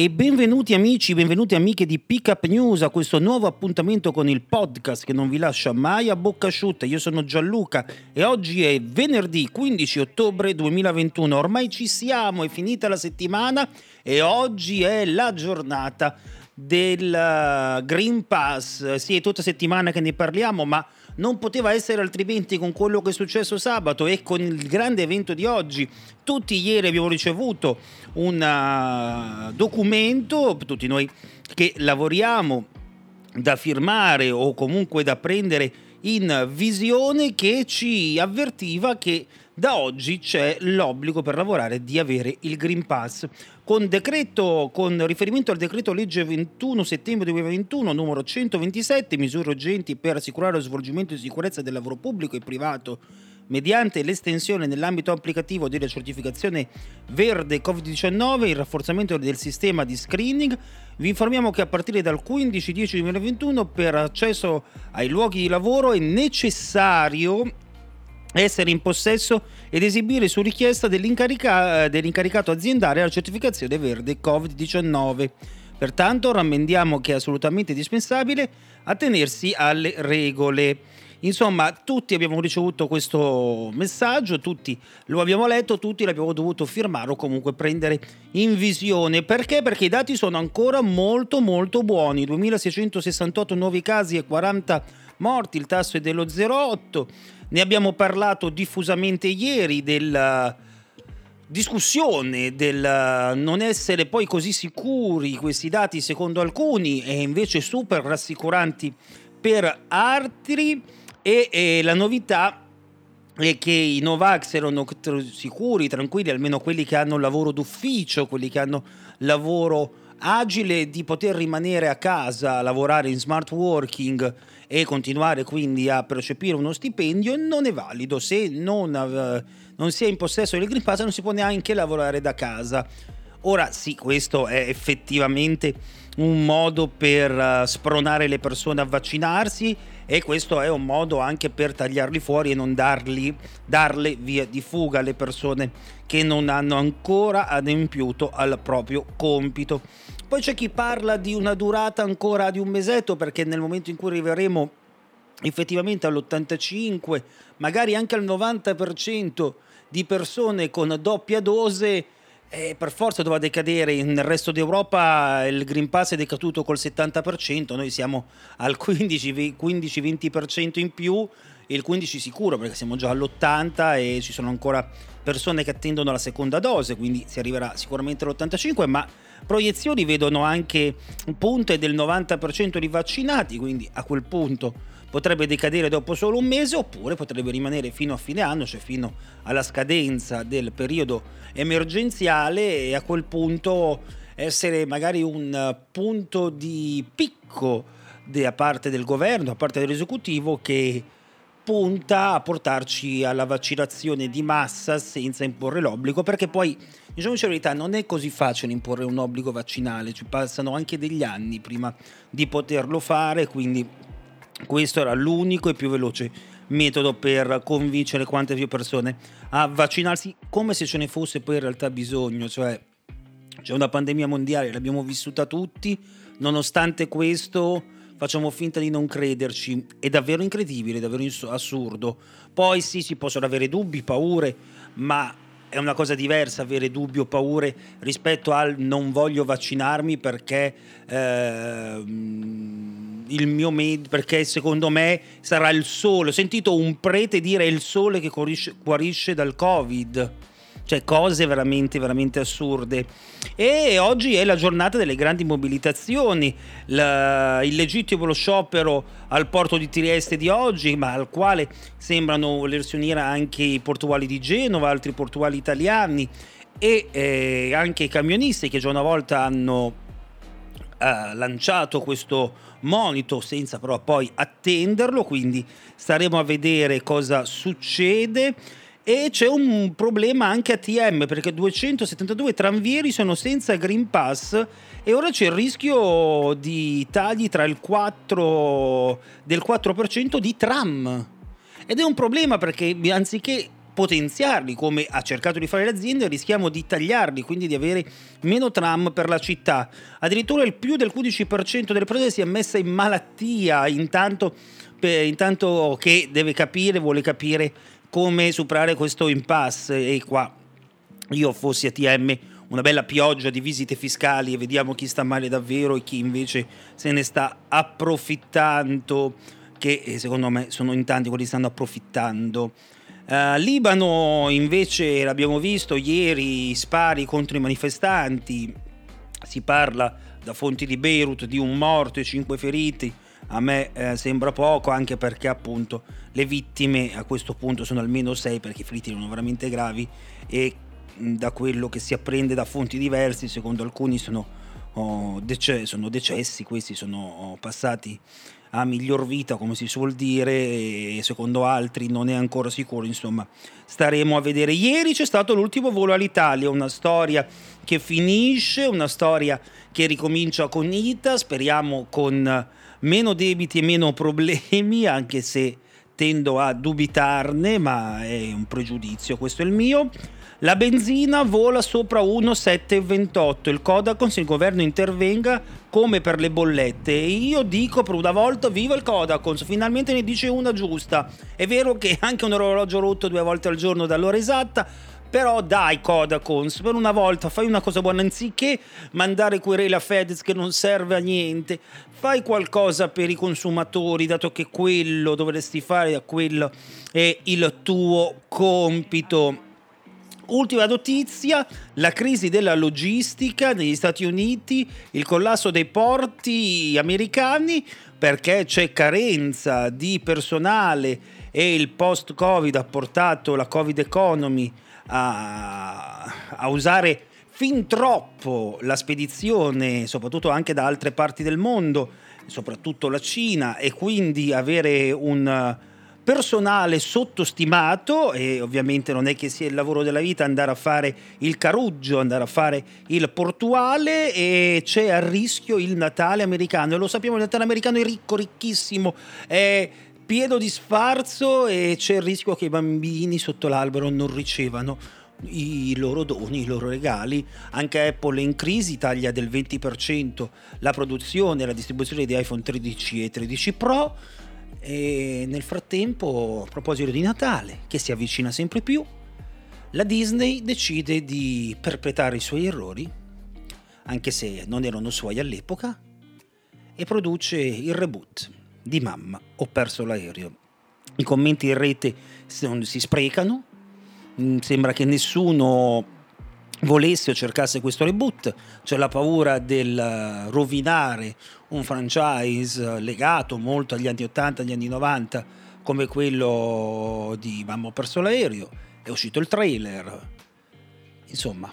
E benvenuti amici, benvenuti amiche di Pickup News a questo nuovo appuntamento con il podcast che non vi lascia mai a bocca asciutta. Io sono Gianluca e oggi è venerdì 15 ottobre 2021. Ormai ci siamo, è finita la settimana e oggi è la giornata del uh, Green Pass. Sì, è tutta settimana che ne parliamo, ma non poteva essere altrimenti con quello che è successo sabato e con il grande evento di oggi. Tutti ieri abbiamo ricevuto un uh, documento, tutti noi che lavoriamo da firmare o comunque da prendere in visione che ci avvertiva che da oggi c'è l'obbligo per lavorare di avere il Green Pass. Con, decreto, con riferimento al decreto legge 21 settembre 2021 numero 127, misure urgenti per assicurare lo svolgimento di sicurezza del lavoro pubblico e privato mediante l'estensione nell'ambito applicativo della certificazione verde Covid-19 e il rafforzamento del sistema di screening, vi informiamo che a partire dal 15-10-2021 per accesso ai luoghi di lavoro è necessario essere in possesso ed esibire su richiesta dell'incarica- dell'incaricato aziendale la certificazione verde Covid-19. Pertanto rammendiamo che è assolutamente indispensabile attenersi alle regole. Insomma, tutti abbiamo ricevuto questo messaggio, tutti lo abbiamo letto, tutti l'abbiamo dovuto firmare o comunque prendere in visione. Perché? Perché i dati sono ancora molto molto buoni. 2668 nuovi casi e 40 morti, il tasso è dello 0,8. Ne abbiamo parlato diffusamente ieri della discussione del non essere poi così sicuri questi dati secondo alcuni e invece super rassicuranti per altri. E, e la novità è che i Novax erano sicuri, tranquilli, almeno quelli che hanno lavoro d'ufficio, quelli che hanno lavoro agile di poter rimanere a casa, lavorare in smart working e continuare quindi a percepire uno stipendio non è valido. Se non, uh, non si è in possesso del Green Pass non si può neanche lavorare da casa. Ora sì, questo è effettivamente un modo per uh, spronare le persone a vaccinarsi e questo è un modo anche per tagliarli fuori e non darli, darle via di fuga alle persone che non hanno ancora adempiuto al proprio compito. Poi c'è chi parla di una durata ancora di un mesetto perché nel momento in cui arriveremo effettivamente all'85, magari anche al 90% di persone con doppia dose, eh, per forza dovrà decadere. Nel resto d'Europa il Green Pass è decaduto col 70%, noi siamo al 15-20% in più, il 15% sicuro perché siamo già all'80% e ci sono ancora persone che attendono la seconda dose, quindi si arriverà sicuramente all'85%, ma proiezioni vedono anche punte del 90% di vaccinati, quindi a quel punto potrebbe decadere dopo solo un mese oppure potrebbe rimanere fino a fine anno, cioè fino alla scadenza del periodo emergenziale e a quel punto essere magari un punto di picco da parte del governo, da parte dell'esecutivo che punta a portarci alla vaccinazione di massa senza imporre l'obbligo, perché poi, diciamoci la verità, non è così facile imporre un obbligo vaccinale, ci passano anche degli anni prima di poterlo fare, quindi questo era l'unico e più veloce metodo per convincere quante più persone a vaccinarsi come se ce ne fosse poi in realtà bisogno, cioè c'è una pandemia mondiale, l'abbiamo vissuta tutti, nonostante questo facciamo finta di non crederci, è davvero incredibile, davvero assurdo. Poi sì, si possono avere dubbi, paure, ma è una cosa diversa avere dubbi o paure rispetto al non voglio vaccinarmi perché eh, il mio med perché secondo me sarà il sole. Ho sentito un prete dire è il sole che guarisce, guarisce dal Covid cioè cose veramente, veramente assurde. E oggi è la giornata delle grandi mobilitazioni, la, il legittimo sciopero al porto di Trieste di oggi, ma al quale sembrano volersi unire anche i portuali di Genova, altri portuali italiani e eh, anche i camionisti che già una volta hanno eh, lanciato questo monito senza però poi attenderlo, quindi staremo a vedere cosa succede. E c'è un problema anche a TM perché 272 tranvieri sono senza Green Pass e ora c'è il rischio di tagli tra il 4 del 4% di tram. Ed è un problema perché anziché potenziarli come ha cercato di fare l'azienda rischiamo di tagliarli quindi di avere meno tram per la città. Addirittura il più del 15% delle imprese si è messa in malattia intanto, intanto che deve capire vuole capire come superare questo impasse. E qua io fossi ATM una bella pioggia di visite fiscali e vediamo chi sta male davvero e chi invece se ne sta approfittando che eh, secondo me sono in tanti quelli che stanno approfittando Uh, Libano invece l'abbiamo visto ieri spari contro i manifestanti. Si parla da fonti di Beirut di un morto e cinque feriti. A me eh, sembra poco anche perché appunto le vittime a questo punto sono almeno 6 perché i feriti erano veramente gravi. E da quello che si apprende da fonti diverse secondo alcuni sono, oh, dece- sono decessi questi sono oh, passati a miglior vita come si suol dire e secondo altri non è ancora sicuro insomma. Staremo a vedere. Ieri c'è stato l'ultimo volo all'Italia una storia che finisce una storia che ricomincia con Ita speriamo con meno debiti e meno problemi, anche se tendo a dubitarne, ma è un pregiudizio, questo è il mio. La benzina vola sopra 1,728. Il Codacons, il governo intervenga come per le bollette. Io dico per una volta: viva il Codacons! Finalmente ne dice una giusta. È vero che anche un orologio rotto due volte al giorno dall'ora esatta però dai Codacons, per una volta fai una cosa buona, anziché mandare querela a Fedez che non serve a niente, fai qualcosa per i consumatori, dato che quello dovresti fare, quello è il tuo compito. Ultima notizia, la crisi della logistica negli Stati Uniti, il collasso dei porti americani perché c'è carenza di personale e il post-Covid ha portato la Covid economy a, a usare fin troppo la spedizione, soprattutto anche da altre parti del mondo, soprattutto la Cina, e quindi avere un personale sottostimato e ovviamente non è che sia il lavoro della vita andare a fare il caruggio, andare a fare il portuale e c'è a rischio il Natale americano. E lo sappiamo il Natale americano è ricco, ricchissimo, è pieno di sfarzo e c'è il rischio che i bambini sotto l'albero non ricevano i loro doni, i loro regali. Anche Apple è in crisi, taglia del 20% la produzione e la distribuzione di iPhone 13 e 13 Pro. E nel frattempo, a proposito di Natale, che si avvicina sempre più, la Disney decide di perpetrare i suoi errori, anche se non erano suoi all'epoca, e produce il reboot di mamma, ho perso l'aereo. I commenti in rete si sprecano, mm, sembra che nessuno volesse o cercasse questo reboot, c'è la paura del rovinare un franchise legato molto agli anni 80, agli anni 90, come quello di Mamma ho perso l'aereo, è uscito il trailer, insomma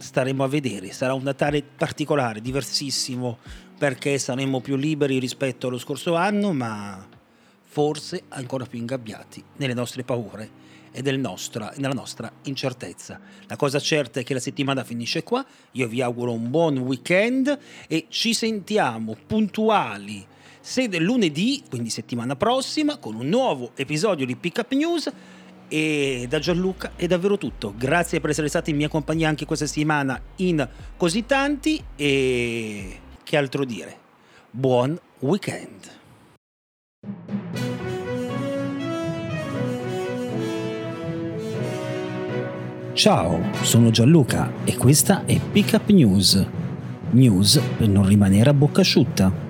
staremo a vedere, sarà un Natale particolare, diversissimo, perché saremo più liberi rispetto allo scorso anno, ma forse ancora più ingabbiati nelle nostre paure e del nostra, nella nostra incertezza. La cosa certa è che la settimana finisce qua, io vi auguro un buon weekend e ci sentiamo puntuali se lunedì, quindi settimana prossima, con un nuovo episodio di Pickup News. E da Gianluca è davvero tutto. Grazie per essere stati in mia compagnia anche questa settimana in così tanti e che altro dire? Buon weekend! Ciao, sono Gianluca e questa è Pickup News. News per non rimanere a bocca asciutta.